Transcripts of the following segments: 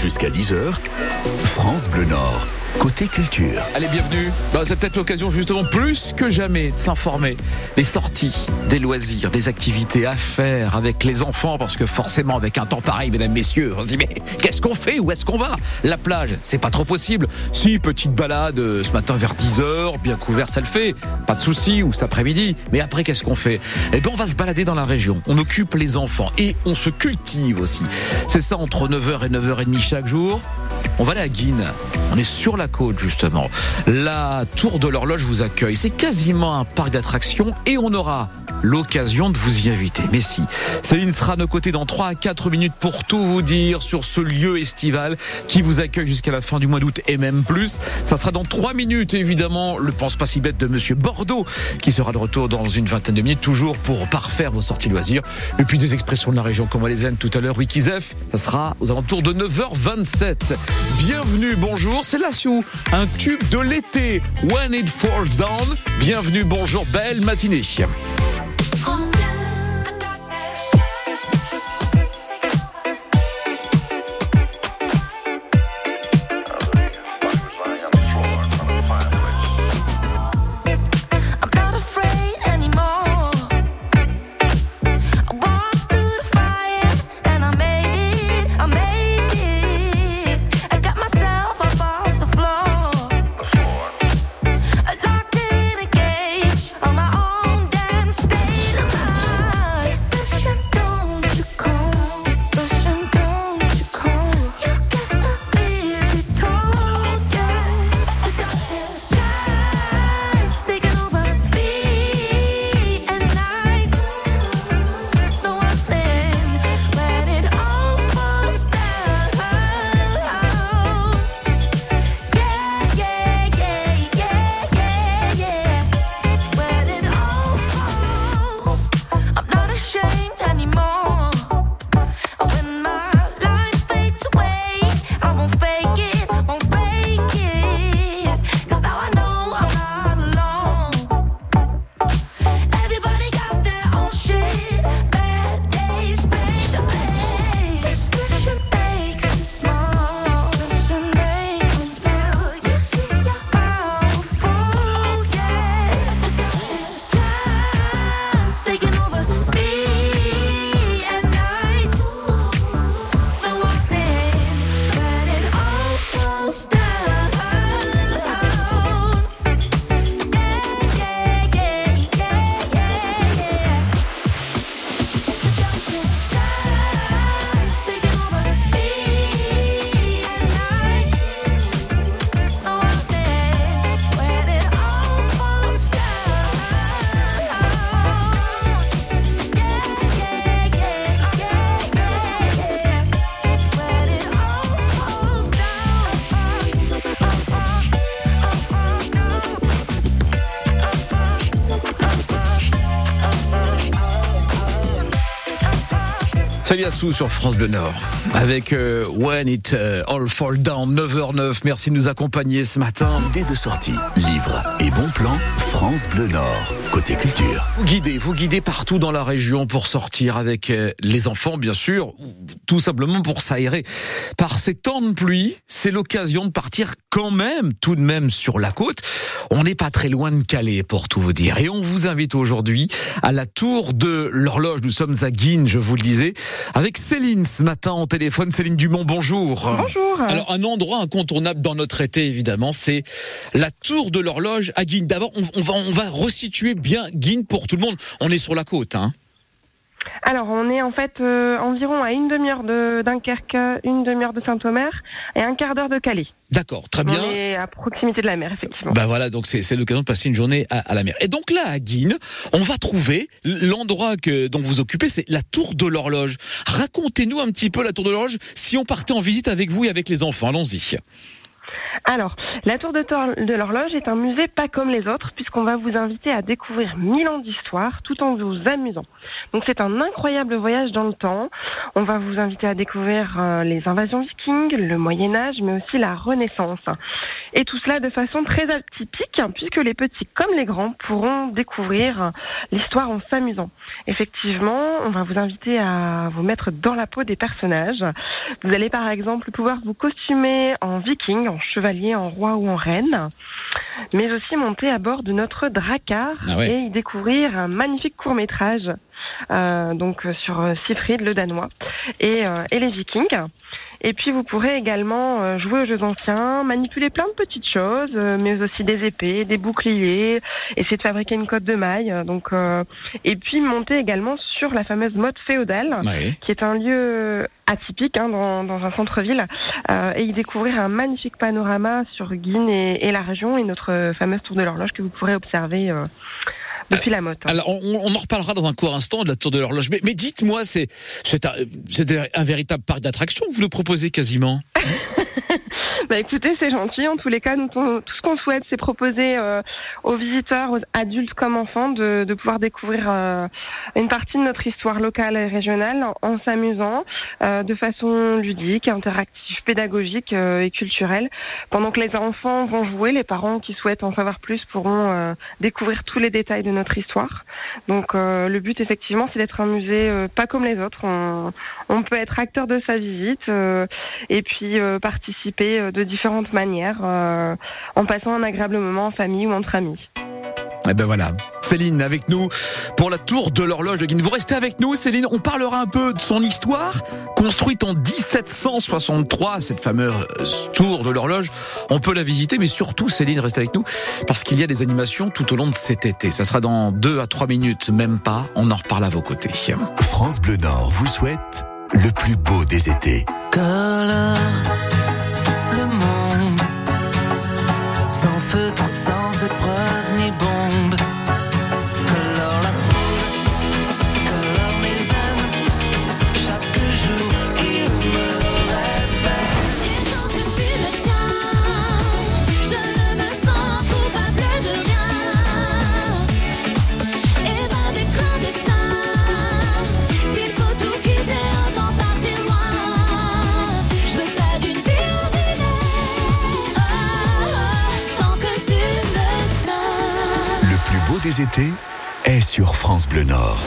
Jusqu'à 10h, France Bleu Nord. Côté culture. Allez, bienvenue. Bah, c'est peut-être l'occasion justement plus que jamais de s'informer. Les sorties, des loisirs, des activités à faire avec les enfants, parce que forcément avec un temps pareil, mesdames, messieurs, on se dit mais qu'est-ce qu'on fait? Où est-ce qu'on va? La plage, c'est pas trop possible. Si, petite balade euh, ce matin vers 10h, bien couvert, ça le fait. Pas de souci, ou cet après-midi. Mais après, qu'est-ce qu'on fait? Eh bien, on va se balader dans la région. On occupe les enfants et on se cultive aussi. C'est ça entre 9h et 9h30 chaque jour. On va aller à Guine. On est sur la côte justement. La tour de l'horloge vous accueille. C'est quasiment un parc d'attractions et on aura l'occasion de vous y inviter. Mais si, Céline sera à nos côtés dans 3 à 4 minutes pour tout vous dire sur ce lieu estival qui vous accueille jusqu'à la fin du mois d'août et même plus. Ça sera dans 3 minutes évidemment le pense pas si bête de monsieur Bordeaux qui sera de retour dans une vingtaine de minutes toujours pour parfaire vos sorties loisirs. Et puis des expressions de la région comme on tout à l'heure. Wikizef, ça sera aux alentours de 9h27. Bienvenue, bonjour, c'est Lassou, un tube de l'été. When it falls down. Bienvenue, bonjour, belle matinée. Sur France Bleu Nord avec euh, When It euh, All Fall Down 9h09. Merci de nous accompagner ce matin. Idée de sortie, livres et bons plans, France Bleu Nord. Côté culture. Vous guidez, vous guidez partout dans la région pour sortir avec euh, les enfants, bien sûr, ou tout simplement pour s'aérer. Par ces temps de pluie, c'est l'occasion de partir quand même, tout de même, sur la côte. On n'est pas très loin de Calais, pour tout vous dire. Et on vous invite aujourd'hui à la tour de l'horloge. Nous sommes à Guine, je vous le disais, avec Céline ce matin en téléphone. Céline Dumont, bonjour. Bonjour. Alors, un endroit incontournable dans notre été, évidemment, c'est la tour de l'horloge à Guine. D'abord, on, on va, on va resituer bien Guine pour tout le monde. On est sur la côte, hein. Alors, on est en fait euh, environ à une demi-heure de Dunkerque, une demi-heure de Saint-Omer et un quart d'heure de Calais. D'accord, très bien. On est à proximité de la mer, effectivement. Bah voilà, donc c'est l'occasion de passer une journée à, à la mer. Et donc là, à Guine, on va trouver l'endroit dont vous occupez, c'est la tour de l'horloge. Racontez-nous un petit peu la tour de l'horloge si on partait en visite avec vous et avec les enfants. Allons-y. Alors, la Tour de, l'Horloge est un musée pas comme les autres, puisqu'on va vous inviter à découvrir mille ans d'histoire tout en vous amusant. Donc, c'est un incroyable voyage dans le temps. On va vous inviter à découvrir euh, les invasions vikings, le Moyen-Âge, mais aussi la Renaissance. Et tout cela de façon très atypique, hein, puisque les petits comme les grands pourront découvrir euh, l'histoire en s'amusant. Effectivement, on va vous inviter à vous mettre dans la peau des personnages. Vous allez par exemple pouvoir vous costumer en viking, chevalier, en roi ou en reine, mais aussi monter à bord de notre dracar Ah ouais. et y découvrir un magnifique court métrage. euh, donc sur euh, Siegfried le danois et, euh, et les vikings. Et puis vous pourrez également euh, jouer aux jeux anciens, manipuler plein de petites choses, euh, mais aussi des épées, des boucliers, essayer de fabriquer une cotte de maille. Donc, euh, et puis monter également sur la fameuse mode féodale Ouais. qui est un lieu atypique hein, dans, dans un centre-ville, euh, et y découvrir un magnifique panorama sur Guine et, et la région et notre fameuse tour de l'horloge que vous pourrez observer euh, depuis la motte. Alors, on, on en reparlera dans un court instant de la tour de l'horloge. Mais, mais dites-moi, c'est un, un véritable parc d'attractions que vous nous proposez quasiment? Bah écoutez, c'est gentil. En tous les cas, nous, tout ce qu'on souhaite, c'est proposer euh, aux visiteurs, aux adultes comme enfants, de, de pouvoir découvrir euh, une partie de notre histoire locale et régionale en, s'amusant, euh, de façon ludique, interactive, pédagogique euh, et culturelle. Pendant que les enfants vont jouer, les parents qui souhaitent en savoir plus pourront euh, découvrir tous les détails de notre histoire. Donc euh, le but, effectivement, c'est d'être un musée pas comme les autres. On, on peut être acteur de sa visite. et puis participer euh, de différentes manières euh, en passant un agréable moment en famille ou entre amis. Eh ben voilà, Céline avec nous pour la tour de l'horloge de Guine. Vous restez avec nous, Céline. On parlera un peu de son histoire, construite en 1763, cette fameuse tour de l'horloge. On peut la visiter, mais surtout, Céline, reste avec nous parce qu'il y a des animations tout au long de cet été. Ça sera dans deux à trois minutes, même pas. On en reparle à vos côtés. France Bleu Nord vous souhaite le plus beau des étés. colore so plus beau des étés est sur France Bleu Nord.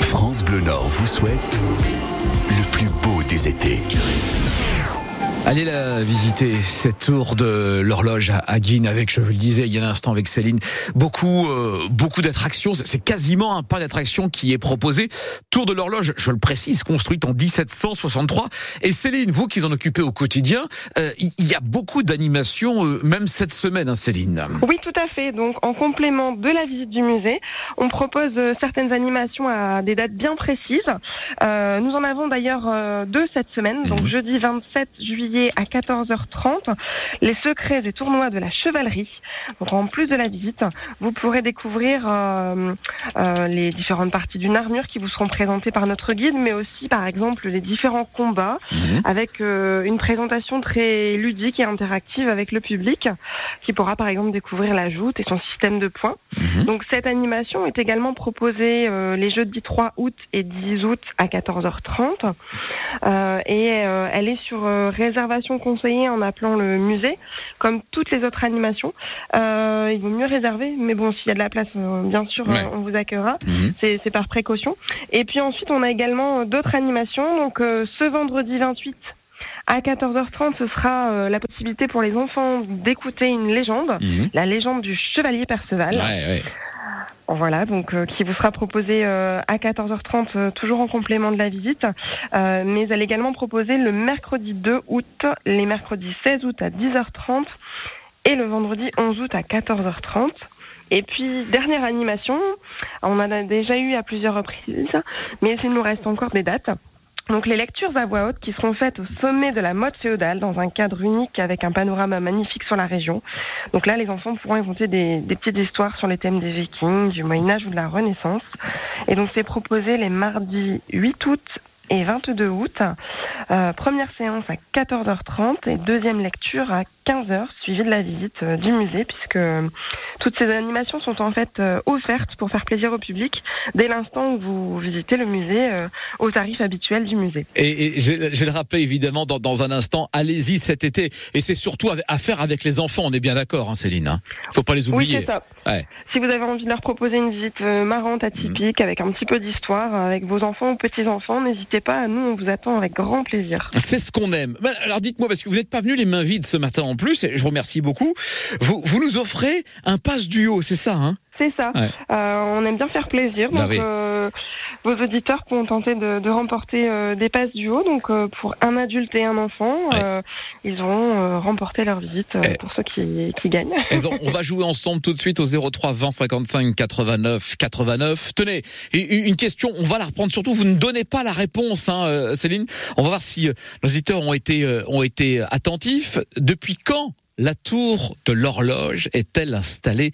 France Bleu Nord vous souhaite le plus beau des étés. Allez la visiter, cette tour de l'horloge à- Guine avec, je vous le disais il y a un instant avec Céline, beaucoup, euh, beaucoup d'attractions. C'est quasiment un parc d'attractions qui est proposé. Tour de l'horloge, je le précise, construite en 1763. Et Céline, vous qui vous en occupez au quotidien, euh, il y, a beaucoup d'animations, euh, même cette semaine, hein, Céline. Oui, tout à fait. Donc, en complément de la visite du musée, on propose euh, certaines animations à des dates bien précises. Euh, nous en avons d'ailleurs deux cette semaine. Donc, jeudi 27 juillet à 14h30, les secrets et tournois de la chevalerie. Donc, en plus de la visite, vous pourrez découvrir euh, euh, les différentes parties d'une armure qui vous seront présentées par notre guide, mais aussi, par exemple, les différents combats Mhm. avec euh, une présentation très ludique et interactive avec le public qui pourra par exemple découvrir la joute et son système de points. Mhm. Donc cette animation est également proposée les jeudis 3 août et 10 août à 14h30 Euh, et elle est sur euh, réservation conseillée en appelant le musée comme toutes les autres animations. Euh, il vaut mieux réserver mais bon s'il y a de la place euh, bien sûr Ouais. on vous accueillera. Mhm. C'est par précaution. Et puis ensuite, on a également euh, d'autres animations. Donc ce vendredi 28 à 14h30, ce sera euh, la possibilité pour les enfants d'écouter une légende, Mhm. la légende du chevalier Perceval. Ouais, ouais. Voilà, donc euh, qui vous sera proposée euh, à 14h30, euh, toujours en complément de la visite. Mais elle est également proposée le mercredi 2 août, les mercredis 16 août à 10h30 et le vendredi 11 août à 14h30. Et puis, dernière animation, on en a déjà eu à plusieurs reprises, mais il nous reste encore des dates. Donc les lectures à voix haute qui seront faites au sommet de la mode féodale dans un cadre unique avec un panorama magnifique sur la région. Donc là, les enfants pourront inventer des, petites histoires sur les thèmes des vikings, du Moyen Âge ou de la Renaissance. Et donc c'est proposé les mardis 8 août et 22 août. Euh, première séance à 14h30 et deuxième lecture à 15h, suivie de la visite euh, du musée, puisque euh, toutes ces animations sont en fait euh, offertes pour faire plaisir au public dès l'instant où vous visitez le musée au tarif habituel du musée. Et, et je, le rappeler évidemment dans, dans un instant, allez-y cet été. Et c'est surtout à, faire avec les enfants, on est bien d'accord, hein, Céline. Hein Faut pas les Oui, oublier. c'est ça. Ouais. Si vous avez envie de leur proposer une visite marrante, atypique, avec un petit peu d'histoire, avec vos enfants ou petits-enfants, n'hésitez pas, nous on vous attend avec grand plaisir. C'est ce qu'on aime. Ben, Alors dites-moi, parce que vous n'êtes pas venu les mains vides ce matin en plus, et je vous remercie beaucoup. Vous, vous nous offrez un passe duo, c'est ça, hein? C'est ça. Ouais. Euh, on aime bien faire plaisir. Bah Donc, oui. euh, vos auditeurs pourront tenter de, de remporter euh, des passes duo. Donc, euh, pour un adulte et un enfant, Ouais. euh, ils auront euh, remporté leur visite euh, Eh. pour ceux qui, qui gagnent. Eh ben, on va jouer ensemble tout de suite au 03 20 55 89 89. Tenez, et une question, on va la reprendre. Surtout, vous ne donnez pas la réponse, hein, Céline. On va voir si nos auditeurs ont été ont été attentifs. Depuis quand la tour de l'horloge est-elle installée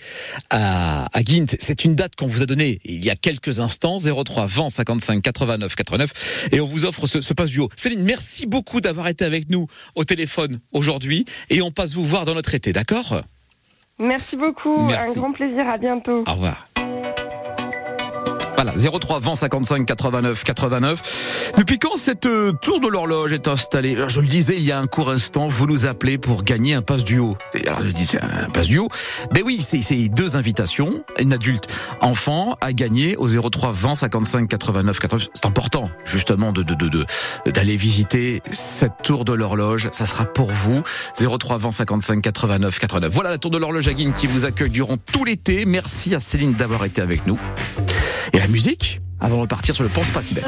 à, à C'est une date qu'on vous a donnée il y a quelques instants, 03 20 55 89 89, et on vous offre ce, ce passe duo. Céline, merci beaucoup d'avoir été avec nous au téléphone aujourd'hui, et on passe vous voir dans notre été, d'accord? Merci beaucoup. Merci. Un grand plaisir. À bientôt. Au revoir. Voilà, 03 20 55 89 89. Depuis quand cette euh, tour de l'horloge est installée? Alors, Je le disais il y a un court instant, vous nous appelez pour gagner un passe duo. Alors je dis c'est un passe duo. Ben oui, c'est deux invitations, une adulte, enfant, à gagner au 03 20 55 89 89. C'est important justement de d'aller visiter cette tour de l'horloge. Ça sera pour vous 03 20 55 89 89. Voilà la tour de l'horloge à Guine qui vous accueille durant tout l'été. Merci à Céline d'avoir été avec nous. Musique avant de repartir sur le Pense pas si bête.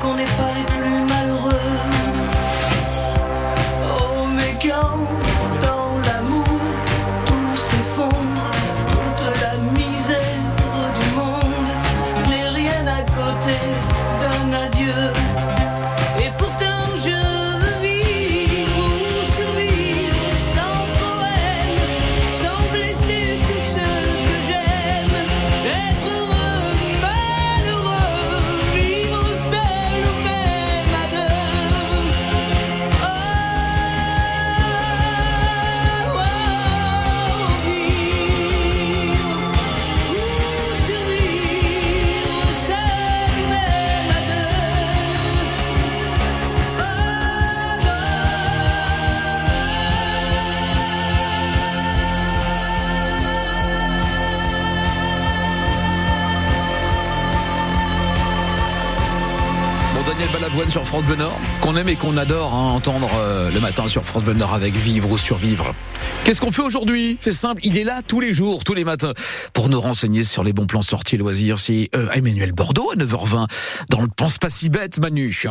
Qu'on n'est pas les sur France Bleu Nord, qu'on aime et qu'on adore hein, entendre euh, le matin sur France Bleu Nord avec Vivre ou Survivre. Qu'est-ce qu'on fait aujourd'hui? C'est simple, il est là tous les jours, tous les matins, pour nous renseigner sur les bons plans sortis loisirs. C'est euh, Emmanuel Bordeaux à 9h20 dans le Pense pas si bête, Manu.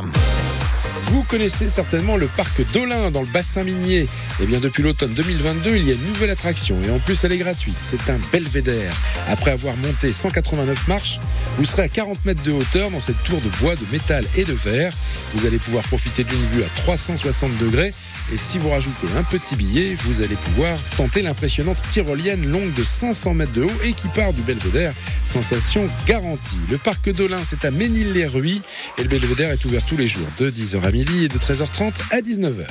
Vous connaissez certainement le parc d'Olin dans le bassin minier. Eh bien, depuis l'automne 2022, il y a une nouvelle attraction et en plus, elle est gratuite. C'est un belvédère. Après avoir monté 189 marches, vous serez à 40 mètres de hauteur dans cette tour de bois, de métal et de verre. Vous allez pouvoir profiter d'une vue à 360 degrés. Et si vous rajoutez un petit billet, vous allez pouvoir tenter l'impressionnante tyrolienne longue de 500 mètres de haut et qui part du belvédère. Sensation garantie. Le parc d'Olin, c'est à Ménil-les-Ruys et le belvédère est ouvert tous les jours de 10h à de 13h30 à 19h.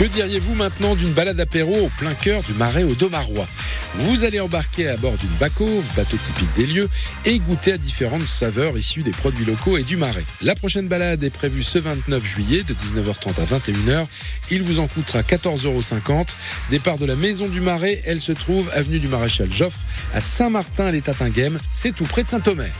Que diriez-vous maintenant d'une balade apéro au plein cœur du marais au Domarois? Vous allez embarquer à bord d'une bacauve, bateau typique des lieux, et goûter à différentes saveurs issues des produits locaux et du marais. La prochaine balade est prévue ce 29 juillet de 19h30 à 21h. Il vous en coûtera 14,50 euros. Départ de la maison du marais, elle se trouve avenue du Maréchal Joffre à Saint-Martin les Tatinguem, c'est tout près de Saint-Omer.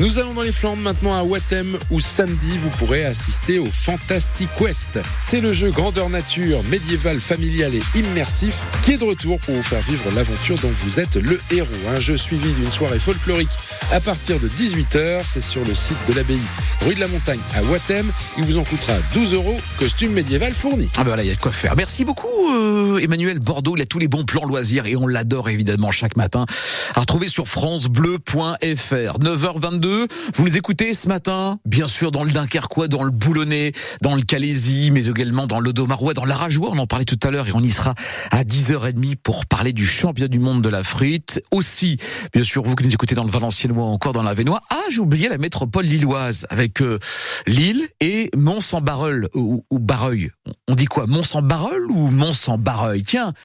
Nous allons dans les Flandres maintenant à Watem où samedi vous pourrez assister au Fantastic Quest. C'est le jeu grandeur nature, médiéval, familial et immersif qui est de retour pour vous faire vivre l'aventure dont vous êtes le héros. Un jeu suivi d'une soirée folklorique à partir de 18h. C'est sur le site de l'abbaye rue de la Montagne à Watem. Il vous en coûtera 12 euros, costume médiéval fourni. Ah ben voilà, il y a de quoi faire. Merci beaucoup euh, Emmanuel Bordeaux, il a tous les bons plans loisirs et on l'adore évidemment chaque matin. À retrouver sur francebleu.fr. 9h22, vous nous écoutez ce matin, bien sûr dans le Dunkerquois, dans le Boulonnais, dans le Calaisie, mais également dans l'Odomarois, dans l'Arajois, on en parlait tout à l'heure et on y sera à 10h30 pour parler du championnat du monde de la frite. Aussi, bien sûr, vous qui nous écoutez dans le Valenciennois ou encore dans l'Avenois. Ah, j'ai oublié la métropole lilloise avec euh, Lille et Mont-Saint-Barreul ou, ou Barreuil. On dit quoi? Mont-Saint-Barreul ou Mont-Saint-Barreuil Tiens,